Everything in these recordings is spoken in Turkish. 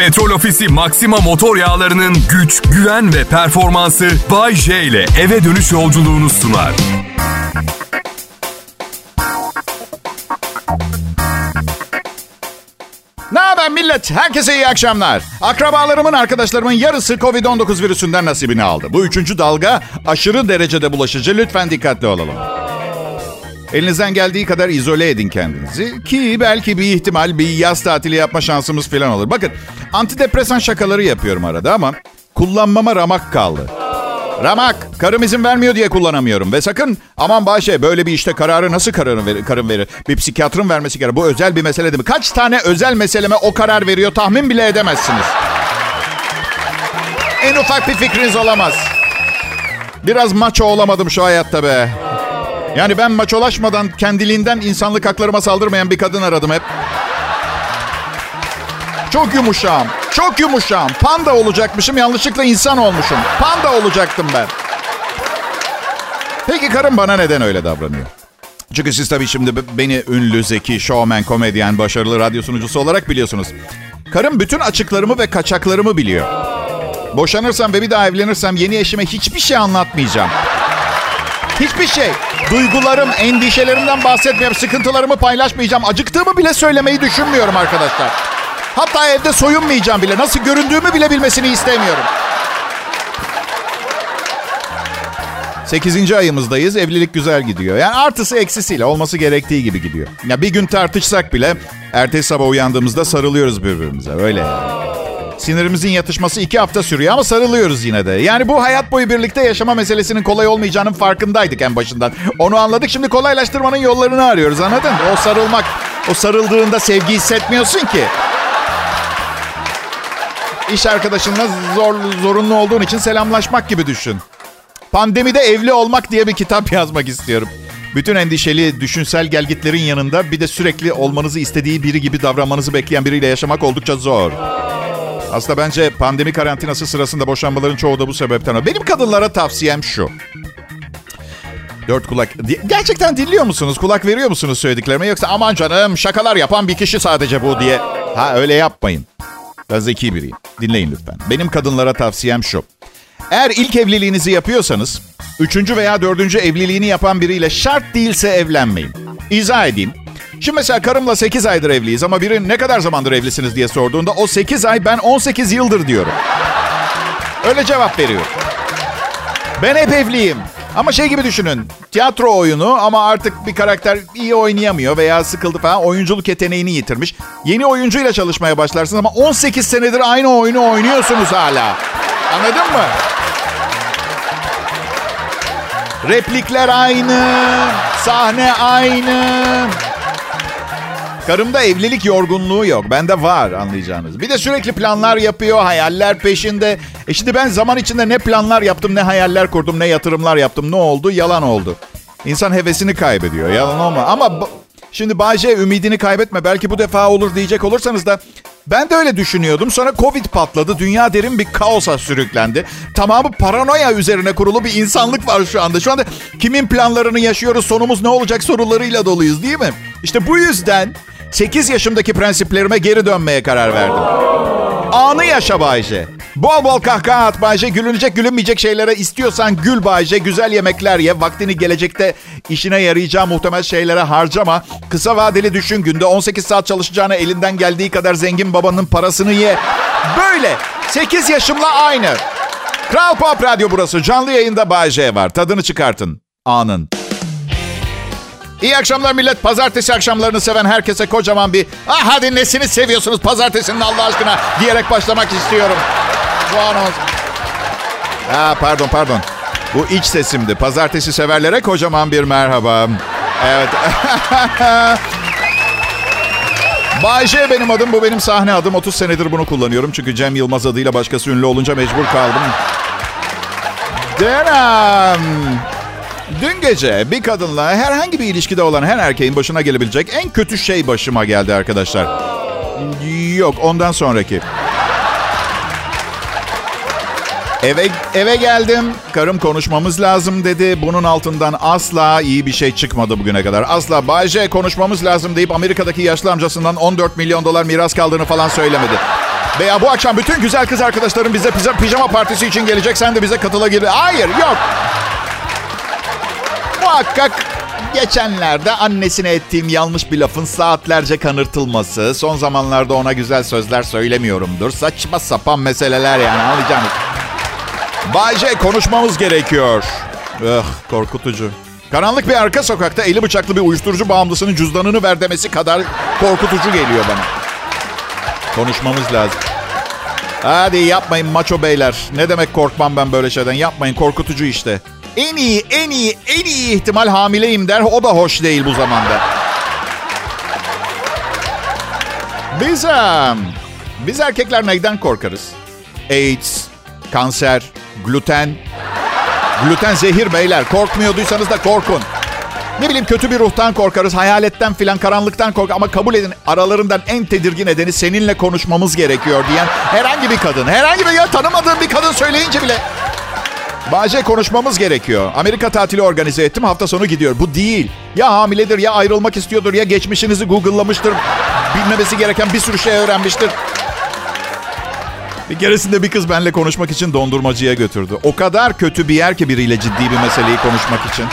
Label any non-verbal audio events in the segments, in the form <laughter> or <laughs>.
Petrol Ofisi Maxima motor yağlarının güç, güven ve performansı Bay J ile eve dönüş yolculuğunu sunar. Ne haber millet? Herkese iyi akşamlar. Akrabalarımın, arkadaşlarımın yarısı Covid-19 virüsünden nasibini aldı. Bu üçüncü dalga aşırı derecede bulaşıcı. Lütfen dikkatli olalım. Elinizden geldiği kadar izole edin kendinizi. Ki belki bir ihtimal bir yaz tatili yapma şansımız falan olur. Bakın antidepresan şakaları yapıyorum arada ama kullanmama ramak kaldı. Ramak. Karım izin vermiyor diye kullanamıyorum. Ve sakın aman Bahçe böyle bir işte kararı nasıl kararın verir, karım verir? Bir psikiyatrın vermesi gerekir. Bu özel bir mesele değil mi? Kaç tane özel meseleme o karar veriyor tahmin bile edemezsiniz. En ufak bir fikriniz olamaz. Biraz maço olamadım şu hayatta be. Yani ben maçolaşmadan kendiliğinden insanlık haklarıma saldırmayan bir kadın aradım hep. Çok yumuşağım. Çok yumuşağım. Panda olacakmışım. Yanlışlıkla insan olmuşum. Panda olacaktım ben. Peki karım bana neden öyle davranıyor? Çünkü siz tabii şimdi beni ünlü, zeki, showman, komedyen, başarılı radyo sunucusu olarak biliyorsunuz. Karım bütün açıklarımı ve kaçaklarımı biliyor. Boşanırsam ve bir daha evlenirsem yeni eşime hiçbir şey anlatmayacağım. Hiçbir şey. Duygularım, endişelerimden bahsetmiyorum. Sıkıntılarımı paylaşmayacağım. Acıktığımı bile söylemeyi düşünmüyorum arkadaşlar. Hatta evde soyunmayacağım bile. Nasıl göründüğümü bile bilmesini istemiyorum. 8. ayımızdayız. Evlilik güzel gidiyor. Yani artısı eksisiyle olması gerektiği gibi gidiyor. Ya bir gün tartışsak bile ertesi sabah uyandığımızda sarılıyoruz birbirimize. Öyle. Sinirimizin yatışması iki hafta sürüyor ama sarılıyoruz yine de. Yani bu hayat boyu birlikte yaşama meselesinin kolay olmayacağının farkındaydık en başından. Onu anladık. Şimdi kolaylaştırmanın yollarını arıyoruz anladın? O sarılmak, o sarıldığında sevgi hissetmiyorsun ki. İş arkadaşınla zor, zorunlu olduğun için selamlaşmak gibi düşün. Pandemide evli olmak diye bir kitap <laughs> yazmak istiyorum. Bütün endişeli, düşünsel gelgitlerin yanında bir de sürekli olmanızı istediği biri gibi davranmanızı bekleyen biriyle yaşamak oldukça zor. Aslında bence pandemi karantinası sırasında boşanmaların çoğu da bu sebepten. Benim kadınlara tavsiyem şu. Dört kulak. Gerçekten dinliyor musunuz? Kulak veriyor musunuz söylediklerime? Yoksa aman canım şakalar yapan bir kişi sadece bu diye. Ha öyle yapmayın. Ben zeki biriyim. Dinleyin lütfen. Benim kadınlara tavsiyem şu. Eğer ilk evliliğinizi yapıyorsanız, üçüncü veya dördüncü evliliğini yapan biriyle şart değilse evlenmeyin. İzah edeyim. Şimdi mesela karımla 8 aydır evliyiz ama biri ne kadar zamandır evlisiniz diye sorduğunda o 8 ay ben 18 yıldır diyorum. Öyle cevap veriyor. Ben hep evliyim. Ama şey gibi düşünün. Tiyatro oyunu ama artık bir karakter iyi oynayamıyor veya sıkıldı falan. Oyunculuk yeteneğini yitirmiş. Yeni oyuncuyla çalışmaya başlarsınız ama 18 senedir aynı oyunu oynuyorsunuz hala. Anladın mı? Replikler aynı. Sahne aynı. Karımda evlilik yorgunluğu yok. Bende var anlayacağınız. Bir de sürekli planlar yapıyor, hayaller peşinde. E şimdi ben zaman içinde ne planlar yaptım, ne hayaller kurdum, ne yatırımlar yaptım. Ne oldu? Yalan oldu. İnsan hevesini kaybediyor. Yalan olma. Ama şimdi Bayce ümidini kaybetme. Belki bu defa olur diyecek olursanız da ben de öyle düşünüyordum. Sonra Covid patladı. Dünya derin bir kaosa sürüklendi. Tamamı paranoya üzerine kurulu bir insanlık var şu anda. Şu anda kimin planlarını yaşıyoruz, sonumuz ne olacak sorularıyla doluyuz değil mi? İşte bu yüzden 8 yaşımdaki prensiplerime geri dönmeye karar verdim. Anı yaşa Bayce. Bol bol kahkaha at Bayce. Gülünecek gülünmeyecek şeylere istiyorsan gül Bayce. Güzel yemekler ye. Vaktini gelecekte işine yarayacağı muhtemel şeylere harcama. Kısa vadeli düşün. Günde 18 saat çalışacağına elinden geldiği kadar zengin babanın parasını ye. Böyle. 8 yaşımla aynı. Kral Pop Radyo burası. Canlı yayında Bayce var. Tadını çıkartın. Anın. İyi akşamlar millet. Pazartesi akşamlarını seven herkese kocaman bir ah hadi nesini seviyorsunuz pazartesinin Allah aşkına diyerek başlamak istiyorum. Bu anons. Ha, pardon pardon. Bu iç sesimdi. Pazartesi severlere kocaman bir merhaba. Evet. <laughs> Bayşe benim adım. Bu benim sahne adım. 30 senedir bunu kullanıyorum. Çünkü Cem Yılmaz adıyla başkası ünlü olunca mecbur kaldım. Denem. Dün gece bir kadınla herhangi bir ilişkide olan her erkeğin başına gelebilecek en kötü şey başıma geldi arkadaşlar. Yok ondan sonraki. Eve eve geldim. Karım konuşmamız lazım dedi. Bunun altından asla iyi bir şey çıkmadı bugüne kadar. Asla Bayce konuşmamız lazım deyip Amerika'daki yaşlı amcasından 14 milyon dolar miras kaldığını falan söylemedi. Veya bu akşam bütün güzel kız arkadaşlarım bize pijama partisi için gelecek. Sen de bize katılabilir. Hayır yok. Muhakkak geçenlerde annesine ettiğim yanlış bir lafın saatlerce kanırtılması. Son zamanlarda ona güzel sözler söylemiyorumdur. Saçma sapan meseleler yani anlayacağınız. Bayce konuşmamız gerekiyor. Öh korkutucu. Karanlık bir arka sokakta eli bıçaklı bir uyuşturucu bağımlısının cüzdanını ver demesi kadar korkutucu geliyor bana. Konuşmamız lazım. Hadi yapmayın maço beyler. Ne demek korkmam ben böyle şeyden. Yapmayın korkutucu işte. En iyi, en iyi, en iyi ihtimal hamileyim der. O da hoş değil bu zamanda. Biz, biz erkekler neyden korkarız? AIDS, kanser, gluten. Gluten zehir beyler. Korkmuyorduysanız da korkun. Ne bileyim kötü bir ruhtan korkarız, hayaletten filan, karanlıktan kork ama kabul edin aralarından en tedirgin edeni seninle konuşmamız gerekiyor diyen herhangi bir kadın, herhangi bir ya tanımadığım bir kadın söyleyince bile Bahçe konuşmamız gerekiyor. Amerika tatili organize ettim. Hafta sonu gidiyor. Bu değil. Ya hamiledir ya ayrılmak istiyordur ya geçmişinizi Google'lamıştır. Bilmemesi gereken bir sürü şey öğrenmiştir. Bir keresinde bir kız benimle konuşmak için dondurmacıya götürdü. O kadar kötü bir yer ki biriyle ciddi bir meseleyi konuşmak için.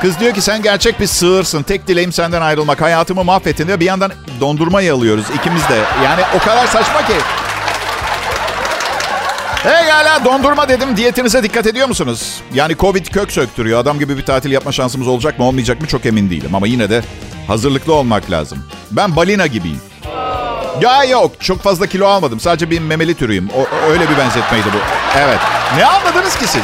Kız diyor ki sen gerçek bir sığırsın. Tek dileğim senden ayrılmak. Hayatımı mahvettin diyor. Bir yandan dondurma yalıyoruz ikimiz de. Yani o kadar saçma ki. Hey hala dondurma dedim. Diyetinize dikkat ediyor musunuz? Yani Covid kök söktürüyor. Adam gibi bir tatil yapma şansımız olacak mı olmayacak mı çok emin değilim. Ama yine de hazırlıklı olmak lazım. Ben balina gibiyim. Ya yok çok fazla kilo almadım. Sadece bir memeli türüyüm. O, öyle bir benzetmeydi bu. Evet. Ne anladınız ki siz?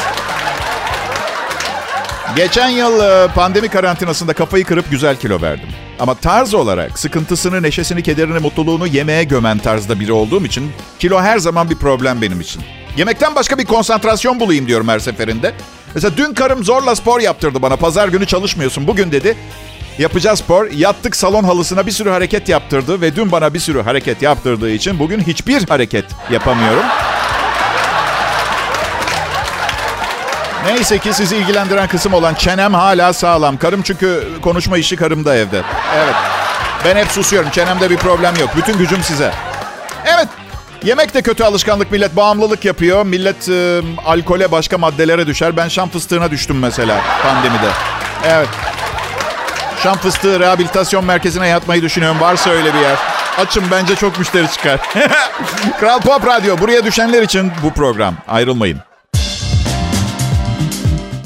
Geçen yıl e, pandemi karantinasında kafayı kırıp güzel kilo verdim. Ama tarz olarak sıkıntısını, neşesini, kederini, mutluluğunu yemeğe gömen tarzda biri olduğum için kilo her zaman bir problem benim için. Yemekten başka bir konsantrasyon bulayım diyorum her seferinde. Mesela dün karım zorla spor yaptırdı bana. Pazar günü çalışmıyorsun. Bugün dedi yapacağız spor. Yattık salon halısına bir sürü hareket yaptırdı ve dün bana bir sürü hareket yaptırdığı için bugün hiçbir hareket yapamıyorum. Neyse ki sizi ilgilendiren kısım olan çenem hala sağlam. Karım çünkü konuşma işi karımda evde. Evet. Ben hep susuyorum. Çenemde bir problem yok. Bütün gücüm size. Yemek de kötü alışkanlık. Millet bağımlılık yapıyor. Millet e, alkole başka maddelere düşer. Ben şam fıstığına düştüm mesela pandemide. Evet. Şam fıstığı rehabilitasyon merkezine yatmayı düşünüyorum. Varsa öyle bir yer. Açım bence çok müşteri çıkar. <laughs> Kral Pop Radyo. Buraya düşenler için bu program. Ayrılmayın.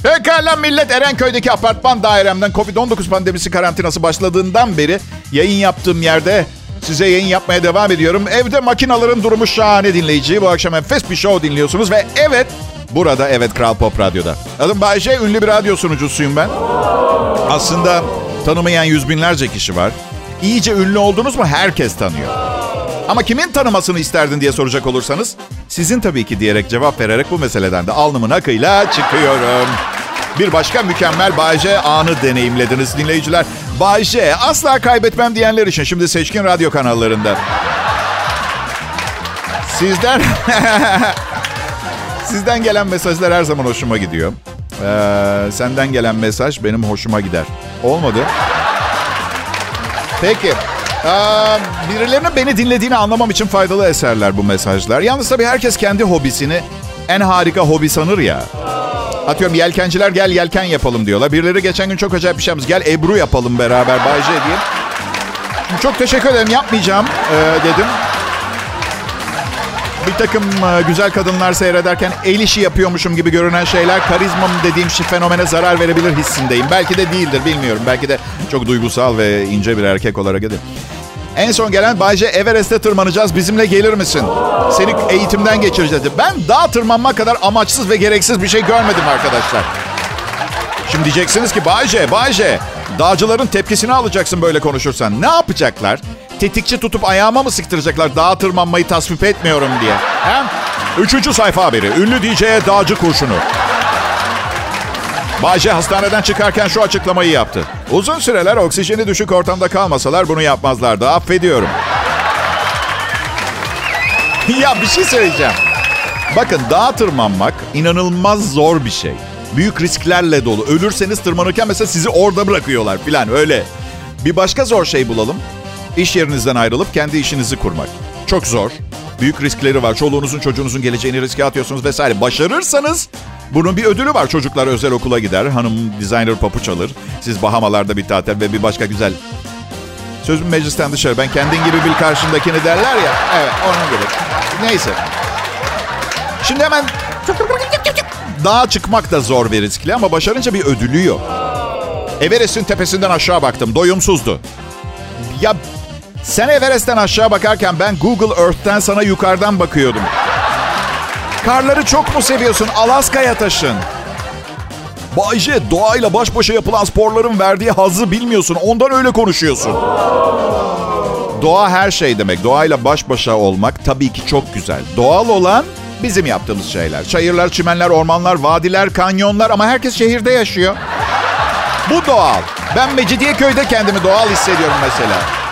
Pekala millet Erenköy'deki apartman dairemden Covid-19 pandemisi karantinası başladığından beri yayın yaptığım yerde size yayın yapmaya devam ediyorum. Evde makinaların durumu şahane dinleyici. Bu akşam enfes bir show dinliyorsunuz ve evet burada evet Kral Pop Radyo'da. Adım Bayece, ünlü bir radyo sunucusuyum ben. Aslında tanımayan yüz binlerce kişi var. İyice ünlü oldunuz mu herkes tanıyor. Ama kimin tanımasını isterdin diye soracak olursanız sizin tabii ki diyerek cevap vererek bu meseleden de alnımın akıyla çıkıyorum. Bir başka mükemmel Bayce anı deneyimlediniz dinleyiciler. Bayce asla kaybetmem diyenler için şimdi seçkin radyo kanallarında. Sizden <laughs> sizden gelen mesajlar her zaman hoşuma gidiyor. Ee, senden gelen mesaj benim hoşuma gider. Olmadı. Peki. Ee, birilerinin beni dinlediğini anlamam için faydalı eserler bu mesajlar. Yalnız tabii herkes kendi hobisini en harika hobi sanır ya. Atıyorum yelkenciler gel yelken yapalım diyorlar. Birileri geçen gün çok acayip bir şey. Gel Ebru yapalım beraber Bayce diye. Çok teşekkür ederim yapmayacağım ee, dedim. Bir takım e, güzel kadınlar seyrederken el işi yapıyormuşum gibi görünen şeyler karizmam dediğim şey fenomene zarar verebilir hissindeyim. Belki de değildir bilmiyorum. Belki de çok duygusal ve ince bir erkek olarak dedim. En son gelen Bayce Everest'e tırmanacağız bizimle gelir misin? Seni eğitimden geçireceğiz dedi. Ben dağ tırmanma kadar amaçsız ve gereksiz bir şey görmedim arkadaşlar. Şimdi diyeceksiniz ki Bayce, Bayce dağcıların tepkisini alacaksın böyle konuşursan. Ne yapacaklar? Tetikçi tutup ayağıma mı sıktıracaklar dağa tırmanmayı tasvip etmiyorum diye? He? Üçüncü sayfa haberi. Ünlü DJ'ye dağcı kurşunu. Bayce hastaneden çıkarken şu açıklamayı yaptı. Uzun süreler oksijeni düşük ortamda kalmasalar bunu yapmazlardı. Affediyorum. <laughs> ya bir şey söyleyeceğim. Bakın dağa tırmanmak inanılmaz zor bir şey. Büyük risklerle dolu. Ölürseniz tırmanırken mesela sizi orada bırakıyorlar filan öyle. Bir başka zor şey bulalım. İş yerinizden ayrılıp kendi işinizi kurmak. Çok zor. Büyük riskleri var. Çoluğunuzun çocuğunuzun geleceğini riske atıyorsunuz vesaire. Başarırsanız bunun bir ödülü var. Çocuklar özel okula gider. Hanım designer papuç alır. Siz Bahamalarda bir tatil ve bir başka güzel Sözüm meclisten dışarı. Ben kendin gibi bil karşındakini derler ya. Evet onun gibi. Neyse. Şimdi hemen dağa çıkmak da zor ve riskli ama başarınca bir ödülü yok. Everest'in tepesinden aşağı baktım. Doyumsuzdu. Ya sen Everest'ten aşağı bakarken ben Google Earth'ten sana yukarıdan bakıyordum. Karları çok mu seviyorsun? Alaska'ya taşın. Bayce doğayla baş başa yapılan sporların verdiği hazzı bilmiyorsun. Ondan öyle konuşuyorsun. Doğa her şey demek. Doğayla baş başa olmak tabii ki çok güzel. Doğal olan bizim yaptığımız şeyler. Çayırlar, çimenler, ormanlar, vadiler, kanyonlar ama herkes şehirde yaşıyor. Bu doğal. Ben Mecidiyeköy'de kendimi doğal hissediyorum mesela.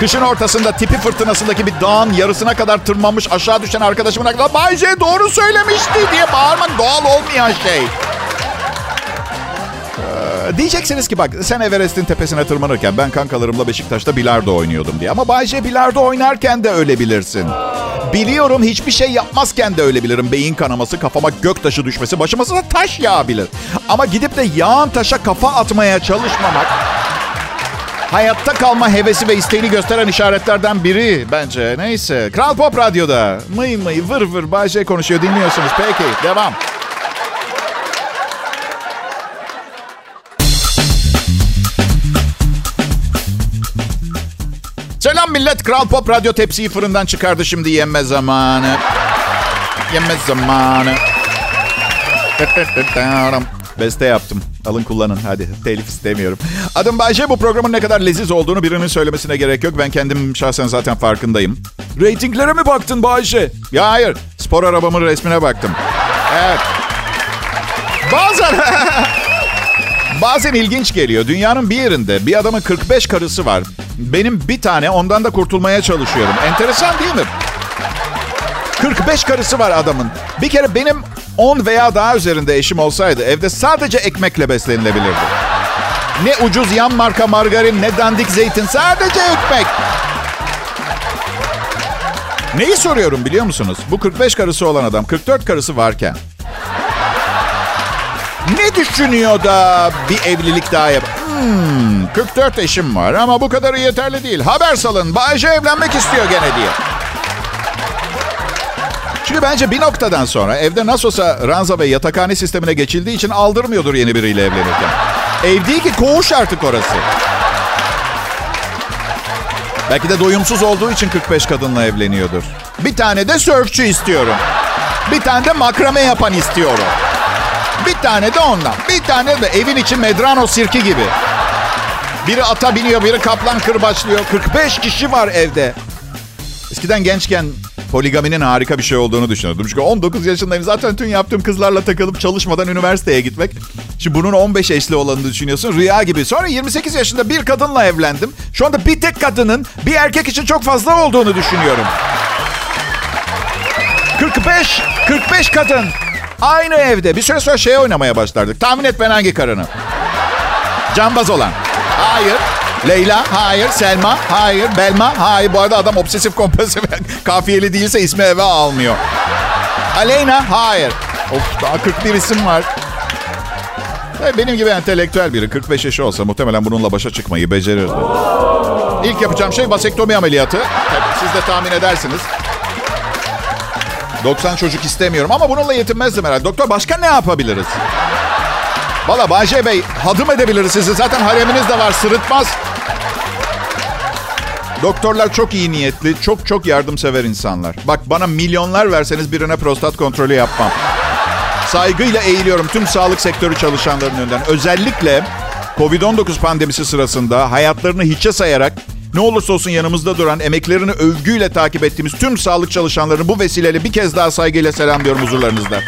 Kışın ortasında tipi fırtınasındaki bir dağın yarısına kadar tırmanmış aşağı düşen arkadaşımın kadar Bay J doğru söylemişti diye bağırmak doğal olmayan şey. Ee, diyeceksiniz ki bak sen Everest'in tepesine tırmanırken ben kankalarımla Beşiktaş'ta bilardo oynuyordum diye. Ama Bay J bilardo oynarken de öyle bilirsin. Biliyorum hiçbir şey yapmazken de öyle bilirim. Beyin kanaması, kafama gök taşı düşmesi, başıma da taş yağabilir. Ama gidip de yağan taşa kafa atmaya çalışmamak hayatta kalma hevesi ve isteğini gösteren işaretlerden biri bence. Neyse. Kral Pop Radyo'da mıy mıy vır vır Bay J konuşuyor dinliyorsunuz. Peki devam. Selam millet. Kral Pop Radyo tepsiyi fırından çıkardı. Şimdi yeme zamanı. Yeme zamanı. <laughs> Beste yaptım. Alın kullanın hadi. Telif istemiyorum. Adım Bayce. Bu programın ne kadar leziz olduğunu birinin söylemesine gerek yok. Ben kendim şahsen zaten farkındayım. Ratinglere mi baktın Bayce? Ya hayır. Spor arabamın resmine baktım. Evet. Bazen... <laughs> Bazen ilginç geliyor. Dünyanın bir yerinde bir adamın 45 karısı var. Benim bir tane ondan da kurtulmaya çalışıyorum. Enteresan değil mi? 45 karısı var adamın. Bir kere benim 10 veya daha üzerinde eşim olsaydı evde sadece ekmekle beslenilebilirdi. Ne ucuz yan marka margarin ne dandik zeytin sadece ekmek. Neyi soruyorum biliyor musunuz? Bu 45 karısı olan adam 44 karısı varken ne düşünüyor da bir evlilik daha yap... Hmm, 44 eşim var ama bu kadarı yeterli değil. Haber salın. Bayce evlenmek istiyor gene diye. Çünkü bence bir noktadan sonra evde nasıl olsa ranza ve yatakhane sistemine geçildiği için aldırmıyordur yeni biriyle evlenirken. Ev değil ki koğuş artık orası. Belki de doyumsuz olduğu için 45 kadınla evleniyordur. Bir tane de sörfçü istiyorum. Bir tane de makrame yapan istiyorum. Bir tane de ondan. Bir tane de evin içi Medrano sirki gibi. Biri ata biniyor, biri kaplan kırbaçlıyor. 45 kişi var evde. Eskiden gençken poligaminin harika bir şey olduğunu düşünüyordum. Çünkü 19 yaşındayım. Zaten tüm yaptığım kızlarla takılıp çalışmadan üniversiteye gitmek. Şimdi bunun 15 eşli olanını düşünüyorsun. Rüya gibi. Sonra 28 yaşında bir kadınla evlendim. Şu anda bir tek kadının bir erkek için çok fazla olduğunu düşünüyorum. 45, 45 kadın. Aynı evde. Bir süre sonra şey oynamaya başlardık. Tahmin et ben hangi karını? Cambaz olan. Hayır. Leyla, hayır. Selma, hayır. Belma, hayır. Bu arada adam obsesif kompulsif <laughs> kafiyeli değilse ismi eve almıyor. Aleyna, hayır. Of daha 41 isim var. Benim gibi entelektüel biri 45 yaşı olsa muhtemelen bununla başa çıkmayı becerirdi. İlk yapacağım şey vasektomi ameliyatı. Siz de tahmin edersiniz. 90 çocuk istemiyorum ama bununla yetinmezdim herhalde. Doktor başka ne yapabiliriz? Valla Bayce Bey hadım edebiliriz sizi. Zaten hareminiz de var sırıtmaz. Doktorlar çok iyi niyetli, çok çok yardımsever insanlar. Bak bana milyonlar verseniz birine prostat kontrolü yapmam. Saygıyla eğiliyorum tüm sağlık sektörü çalışanlarının önünden. Özellikle Covid-19 pandemisi sırasında hayatlarını hiçe sayarak ne olursa olsun yanımızda duran, emeklerini övgüyle takip ettiğimiz tüm sağlık çalışanlarını bu vesileyle bir kez daha saygıyla selamlıyorum huzurlarınızda.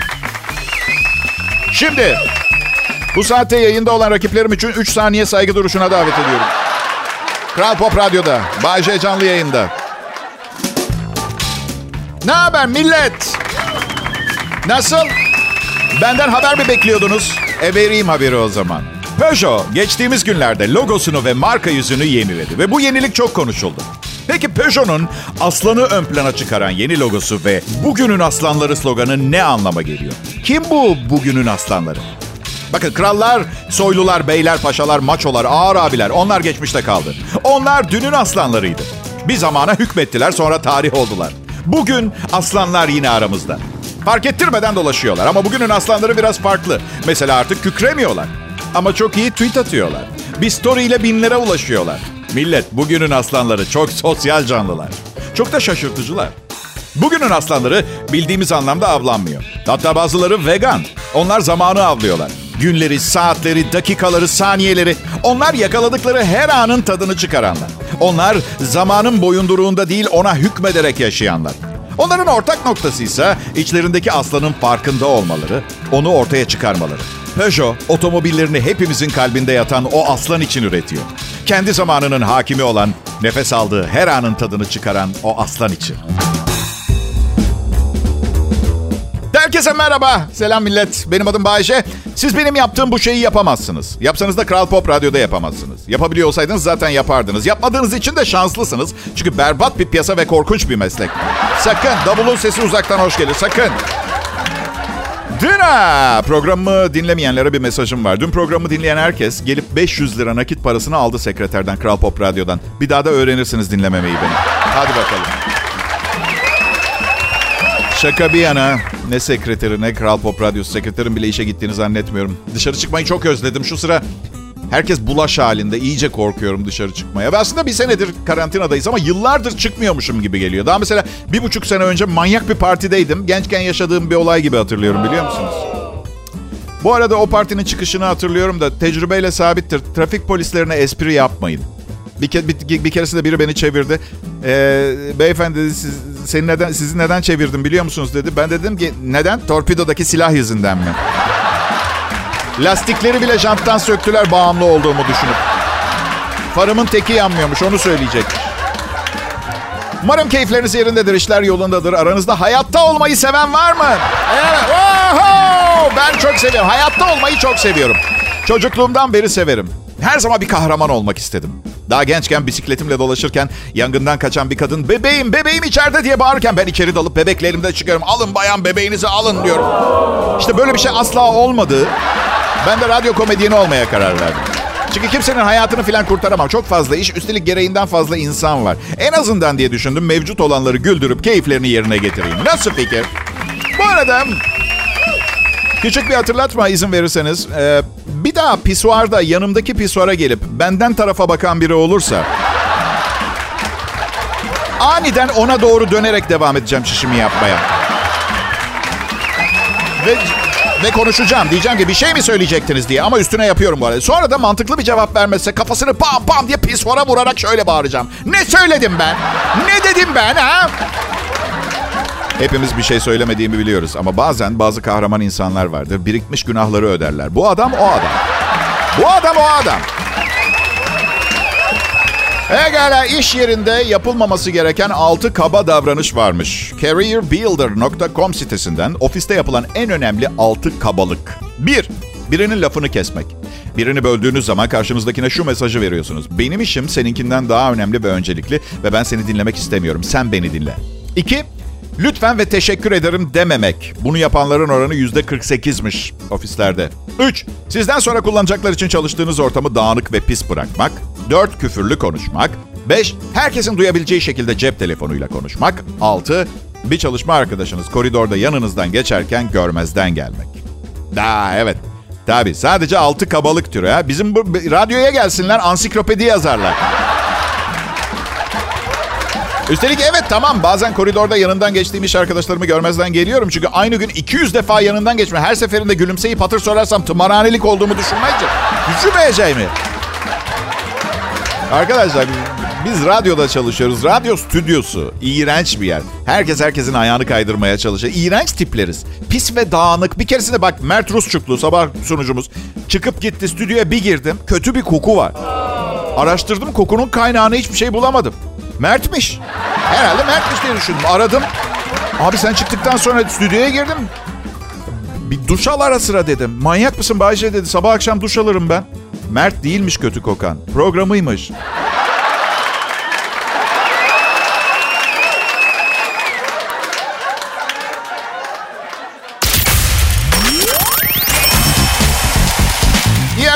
Şimdi bu saatte yayında olan rakiplerim için 3 saniye saygı duruşuna davet ediyorum. Kral Pop Radyo'da, Bayce canlı yayında. Ne haber millet? Nasıl? Benden haber mi bekliyordunuz? E vereyim haberi o zaman. Peugeot geçtiğimiz günlerde logosunu ve marka yüzünü yeniledi ve bu yenilik çok konuşuldu. Peki Peugeot'un aslanı ön plana çıkaran yeni logosu ve bugünün aslanları sloganı ne anlama geliyor? Kim bu bugünün aslanları? Bakın krallar, soylular, beyler, paşalar, maçolar, ağır abiler onlar geçmişte kaldı. Onlar dünün aslanlarıydı. Bir zamana hükmettiler sonra tarih oldular. Bugün aslanlar yine aramızda. Fark ettirmeden dolaşıyorlar ama bugünün aslanları biraz farklı. Mesela artık kükremiyorlar. Ama çok iyi tweet atıyorlar. Bir story ile binlere ulaşıyorlar. Millet bugünün aslanları çok sosyal canlılar. Çok da şaşırtıcılar. Bugünün aslanları bildiğimiz anlamda avlanmıyor. Hatta bazıları vegan. Onlar zamanı avlıyorlar. Günleri, saatleri, dakikaları, saniyeleri. Onlar yakaladıkları her anın tadını çıkaranlar. Onlar zamanın boyunduruğunda değil ona hükmederek yaşayanlar. Onların ortak noktası ise içlerindeki aslanın farkında olmaları, onu ortaya çıkarmaları. Peugeot otomobillerini hepimizin kalbinde yatan o aslan için üretiyor. Kendi zamanının hakimi olan, nefes aldığı her anın tadını çıkaran o aslan için. Herkese merhaba. Selam millet. Benim adım Bayece. Siz benim yaptığım bu şeyi yapamazsınız. Yapsanız da Kral Pop Radyo'da yapamazsınız. Yapabiliyor olsaydınız zaten yapardınız. Yapmadığınız için de şanslısınız. Çünkü berbat bir piyasa ve korkunç bir meslek. Sakın. Davulun sesi uzaktan hoş gelir. Sakın. Dün ha, programımı dinlemeyenlere bir mesajım var. Dün programı dinleyen herkes gelip 500 lira nakit parasını aldı sekreterden Kral Pop Radyo'dan. Bir daha da öğrenirsiniz dinlememeyi beni. Hadi bakalım. Şaka bir yana ne sekreteri ne Kral Pop Radyosu sekreterin bile işe gittiğini zannetmiyorum. Dışarı çıkmayı çok özledim. Şu sıra herkes bulaş halinde. iyice korkuyorum dışarı çıkmaya. Ve aslında bir senedir karantinadayız ama yıllardır çıkmıyormuşum gibi geliyor. Daha mesela bir buçuk sene önce manyak bir partideydim. Gençken yaşadığım bir olay gibi hatırlıyorum biliyor musunuz? Bu arada o partinin çıkışını hatırlıyorum da tecrübeyle sabittir. Trafik polislerine espri yapmayın. Bir, ke, bir, bir keresinde biri beni çevirdi. Ee, beyefendi dedi, siz, seni neden, sizi neden çevirdim biliyor musunuz dedi. Ben dedim ki neden? Torpidodaki silah yüzünden mi? Lastikleri bile janttan söktüler bağımlı olduğumu düşünüp. Farımın teki yanmıyormuş onu söyleyecek. Umarım keyifleriniz yerindedir, işler yolundadır. Aranızda hayatta olmayı seven var mı? Evet. Oho! Ben çok seviyorum. Hayatta olmayı çok seviyorum. Çocukluğumdan beri severim. Her zaman bir kahraman olmak istedim. Daha gençken bisikletimle dolaşırken yangından kaçan bir kadın bebeğim bebeğim içeride diye bağırırken ben içeri dalıp bebekle elimde çıkıyorum. Alın bayan bebeğinizi alın diyorum. İşte böyle bir şey asla olmadı. Ben de radyo komedyeni olmaya karar verdim. Çünkü kimsenin hayatını falan kurtaramam. Çok fazla iş, üstelik gereğinden fazla insan var. En azından diye düşündüm mevcut olanları güldürüp keyiflerini yerine getireyim. Nasıl fikir? Bu arada küçük bir hatırlatma izin verirseniz. Ee, bir daha pisuarda yanımdaki pisuara gelip benden tarafa bakan biri olursa... aniden ona doğru dönerek devam edeceğim çişimi yapmaya. Ve ve konuşacağım. Diyeceğim ki bir şey mi söyleyecektiniz diye ama üstüne yapıyorum bu arada. Sonra da mantıklı bir cevap vermezse kafasını pam pam diye pisvara vurarak şöyle bağıracağım. Ne söyledim ben? Ne dedim ben ha? Hepimiz bir şey söylemediğimi biliyoruz ama bazen bazı kahraman insanlar vardır. Birikmiş günahları öderler. Bu adam o adam. Bu adam o adam. Egala iş yerinde yapılmaması gereken 6 kaba davranış varmış. Careerbuilder.com sitesinden ofiste yapılan en önemli 6 kabalık. 1. Birinin lafını kesmek. Birini böldüğünüz zaman karşınızdakine şu mesajı veriyorsunuz. Benim işim seninkinden daha önemli ve öncelikli ve ben seni dinlemek istemiyorum. Sen beni dinle. 2. Lütfen ve teşekkür ederim dememek. Bunu yapanların oranı %48'miş ofislerde. 3. Sizden sonra kullanacaklar için çalıştığınız ortamı dağınık ve pis bırakmak. 4. Küfürlü konuşmak. 5. Herkesin duyabileceği şekilde cep telefonuyla konuşmak. 6. Bir çalışma arkadaşınız koridorda yanınızdan geçerken görmezden gelmek. Aa, evet. Tabii sadece 6 kabalık türü. Ha. Bizim bu radyoya gelsinler ansiklopedi yazarlar. Üstelik evet tamam bazen koridorda yanından geçtiğim iş arkadaşlarımı görmezden geliyorum. Çünkü aynı gün 200 defa yanından geçme. Her seferinde gülümseyip hatır sorarsam tımarhanelik olduğumu düşünmeyince düşünmeyeceğimi. Arkadaşlar biz radyoda çalışıyoruz. Radyo stüdyosu. iğrenç bir yer. Herkes herkesin ayağını kaydırmaya çalışıyor. İğrenç tipleriz. Pis ve dağınık. Bir keresinde bak Mert Rusçuklu sabah sunucumuz. Çıkıp gitti stüdyoya bir girdim. Kötü bir koku var. Araştırdım kokunun kaynağını hiçbir şey bulamadım. Mert'miş. Herhalde Mert'miş diye düşündüm. Aradım. Abi sen çıktıktan sonra stüdyoya girdim. Bir duş al ara sıra dedim. Manyak mısın Bayce dedi. Sabah akşam duş alırım ben. Mert değilmiş kötü kokan. Programıymış.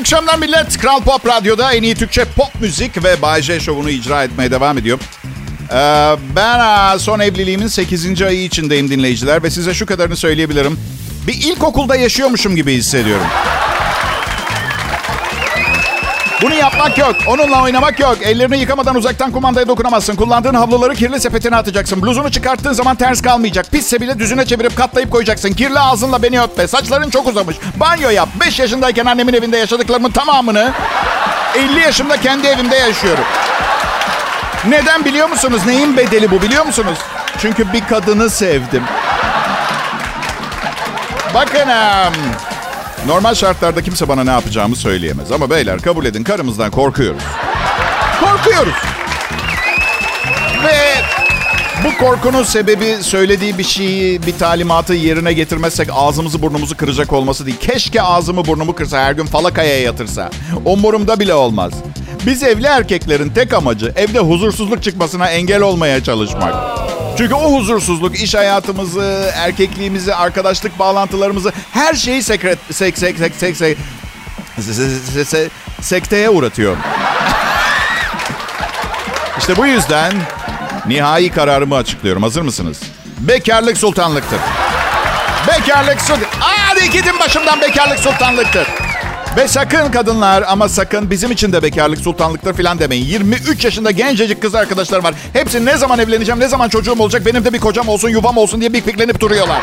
akşamlar millet. Kral Pop Radyo'da en iyi Türkçe pop müzik ve Bay J şovunu icra etmeye devam ediyor. Ee, ben son evliliğimin 8. ayı içindeyim dinleyiciler ve size şu kadarını söyleyebilirim. Bir ilkokulda yaşıyormuşum gibi hissediyorum. Bunu yapmak yok. Onunla oynamak yok. Ellerini yıkamadan uzaktan kumandaya dokunamazsın. Kullandığın havluları kirli sepetine atacaksın. Bluzunu çıkarttığın zaman ters kalmayacak. Pisse bile düzüne çevirip katlayıp koyacaksın. Kirli ağzınla beni öpme. Saçların çok uzamış. Banyo yap. 5 yaşındayken annemin evinde yaşadıklarımın tamamını 50 yaşımda kendi evimde yaşıyorum. Neden biliyor musunuz? Neyin bedeli bu biliyor musunuz? Çünkü bir kadını sevdim. Bakın normal şartlarda kimse bana ne yapacağımı söyleyemez. Ama beyler kabul edin karımızdan korkuyoruz. Korkuyoruz. Ve bu korkunun sebebi söylediği bir şeyi, bir talimatı yerine getirmezsek ağzımızı burnumuzu kıracak olması değil. Keşke ağzımı burnumu kırsa, her gün falakaya yatırsa. Umurumda bile olmaz. Biz evli erkeklerin tek amacı evde huzursuzluk çıkmasına engel olmaya çalışmak. Çünkü o huzursuzluk iş hayatımızı, erkekliğimizi, arkadaşlık bağlantılarımızı her şeyi sekret, sek, sek, sek, sek, sek, sekteye uğratıyor. İşte bu yüzden nihai kararımı açıklıyorum. Hazır mısınız? Bekarlık sultanlıktır. Bekarlık sultanlıktır. Hadi gidin başımdan bekarlık sultanlıktır. Ve sakın kadınlar ama sakın bizim için de bekarlık sultanlıktır falan demeyin. 23 yaşında gencecik kız arkadaşlar var. Hepsi ne zaman evleneceğim, ne zaman çocuğum olacak, benim de bir kocam olsun, yuvam olsun diye bikbiklenip duruyorlar.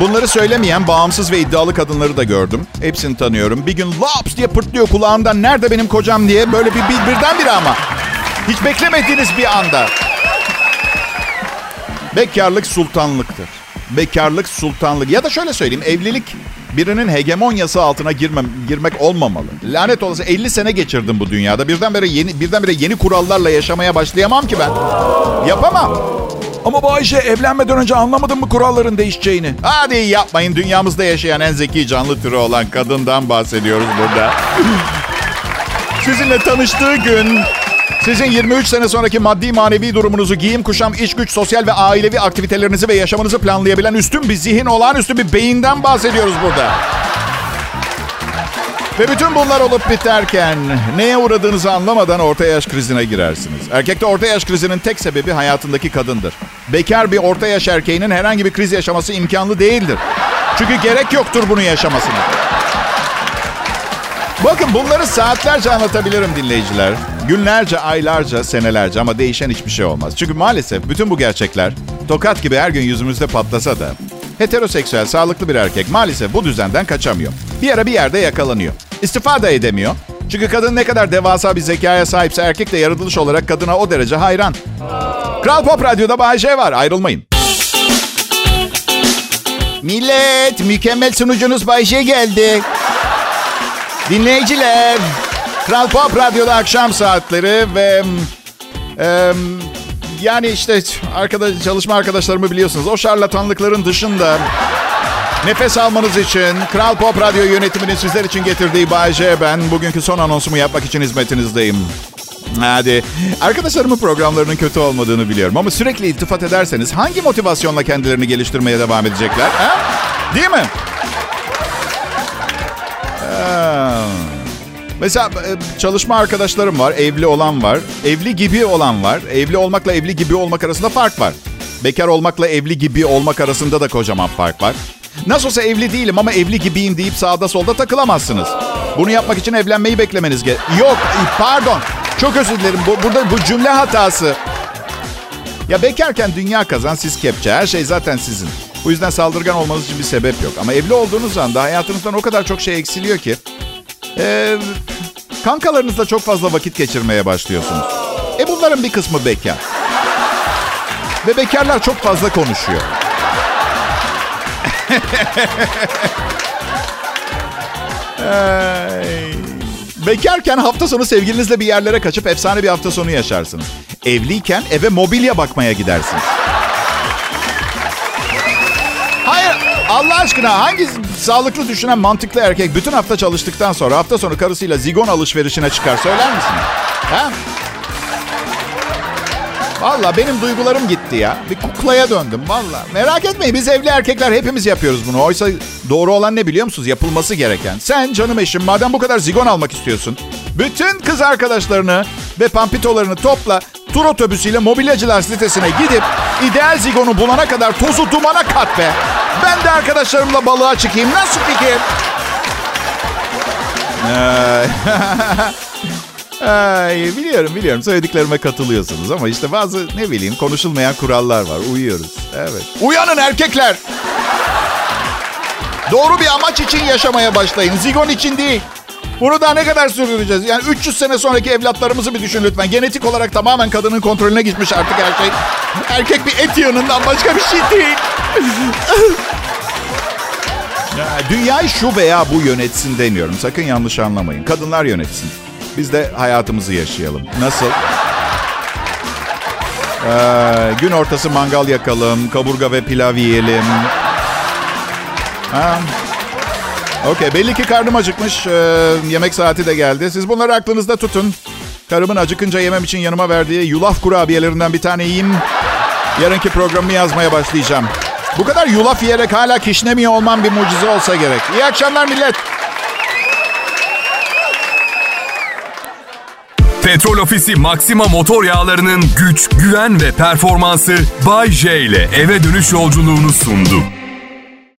Bunları söylemeyen bağımsız ve iddialı kadınları da gördüm. Hepsini tanıyorum. Bir gün laps diye pırtlıyor kulağımdan nerede benim kocam diye. Böyle bir, bir birdenbire ama. Hiç beklemediğiniz bir anda. Bekarlık sultanlıktır. Bekarlık sultanlık. Ya da şöyle söyleyeyim evlilik birinin hegemonyası altına girmem, girmek olmamalı. Lanet olası 50 sene geçirdim bu dünyada. Birdenbire yeni birdenbire yeni kurallarla yaşamaya başlayamam ki ben. Yapamam. Ama Bayşe evlenmeden önce anlamadın mı kuralların değişeceğini? Hadi yapmayın. Dünyamızda yaşayan en zeki canlı türü olan kadından bahsediyoruz burada. <laughs> Sizinle tanıştığı gün sizin 23 sene sonraki maddi manevi durumunuzu, giyim, kuşam, iş güç, sosyal ve ailevi aktivitelerinizi ve yaşamınızı planlayabilen üstün bir zihin, olağanüstü bir beyinden bahsediyoruz burada. Ve bütün bunlar olup biterken neye uğradığınızı anlamadan orta yaş krizine girersiniz. Erkekte orta yaş krizinin tek sebebi hayatındaki kadındır. Bekar bir orta yaş erkeğinin herhangi bir kriz yaşaması imkanlı değildir. Çünkü gerek yoktur bunu yaşamasına. Bakın bunları saatlerce anlatabilirim dinleyiciler. Günlerce, aylarca, senelerce ama değişen hiçbir şey olmaz. Çünkü maalesef bütün bu gerçekler tokat gibi her gün yüzümüzde patlasa da heteroseksüel, sağlıklı bir erkek maalesef bu düzenden kaçamıyor. Bir ara bir yerde yakalanıyor. İstifa da edemiyor. Çünkü kadın ne kadar devasa bir zekaya sahipse erkek de yaratılış olarak kadına o derece hayran. Kral Pop Radyo'da Bay var. Ayrılmayın. Millet, mükemmel sunucunuz Bay geldi. Dinleyiciler, Kral Pop Radyo'da akşam saatleri ve e, yani işte arkadaş, çalışma arkadaşlarımı biliyorsunuz. O şarlatanlıkların dışında nefes almanız için Kral Pop Radyo yönetiminin sizler için getirdiği Bay ben. Bugünkü son anonsumu yapmak için hizmetinizdeyim. Hadi. Arkadaşlarımın programlarının kötü olmadığını biliyorum ama sürekli iltifat ederseniz hangi motivasyonla kendilerini geliştirmeye devam edecekler? Ha? Değil mi? Mesela e, çalışma arkadaşlarım var, evli olan var, evli gibi olan var. Evli olmakla evli gibi olmak arasında fark var. Bekar olmakla evli gibi olmak arasında da kocaman fark var. Nasıl olsa evli değilim ama evli gibiyim deyip sağda solda takılamazsınız. Bunu yapmak için evlenmeyi beklemeniz gerek. Yok, pardon. Çok özür dilerim. Bu, burada bu cümle hatası. Ya bekarken dünya kazan, siz kepçe. Her şey zaten sizin. Bu yüzden saldırgan olmanız için bir sebep yok. Ama evli olduğunuz anda hayatınızdan o kadar çok şey eksiliyor ki... Ee, kankalarınızla çok fazla vakit geçirmeye başlıyorsunuz. E bunların bir kısmı bekar. Ve bekarlar çok fazla konuşuyor. Bekarken hafta sonu sevgilinizle bir yerlere kaçıp efsane bir hafta sonu yaşarsınız. Evliyken eve mobilya bakmaya gidersiniz. Allah aşkına hangi sağlıklı düşünen mantıklı erkek bütün hafta çalıştıktan sonra hafta sonu karısıyla zigon alışverişine çıkar söyler misin? Ha? Valla benim duygularım gitti ya. Bir kuklaya döndüm valla. Merak etmeyin biz evli erkekler hepimiz yapıyoruz bunu. Oysa doğru olan ne biliyor musunuz? Yapılması gereken. Sen canım eşim madem bu kadar zigon almak istiyorsun. Bütün kız arkadaşlarını ve pampitolarını topla. Tur otobüsüyle mobilyacılar sitesine gidip ideal zigonu bulana kadar tozu dumana kat be. Ben de arkadaşlarımla balığa çıkayım. Nasıl fikir? <laughs> Ay, biliyorum biliyorum söylediklerime katılıyorsunuz ama işte bazı ne bileyim konuşulmayan kurallar var. Uyuyoruz. Evet. Uyanın erkekler. Doğru bir amaç için yaşamaya başlayın. Zigon için değil. Bunu daha ne kadar sürdüreceğiz? Yani 300 sene sonraki evlatlarımızı bir düşün lütfen. Genetik olarak tamamen kadının kontrolüne gitmiş artık her şey. Erkek bir et yığınından başka bir şey değil. Ya, dünyayı şu veya bu yönetsin demiyorum. Sakın yanlış anlamayın. Kadınlar yönetsin. Biz de hayatımızı yaşayalım. Nasıl? Ee, gün ortası mangal yakalım, kaburga ve pilav yiyelim. Ha. Okey, belli ki karnım acıkmış. Ee, yemek saati de geldi. Siz bunları aklınızda tutun. Karımın acıkınca yemem için yanıma verdiği yulaf kurabiyelerinden bir tane yiyeyim. Yarınki programımı yazmaya başlayacağım. Bu kadar yulaf yiyerek hala kişnemiyor olmam bir mucize olsa gerek. İyi akşamlar millet. Petrol Ofisi Maxima motor yağlarının güç, güven ve performansı Bay J ile eve dönüş yolculuğunu sundu.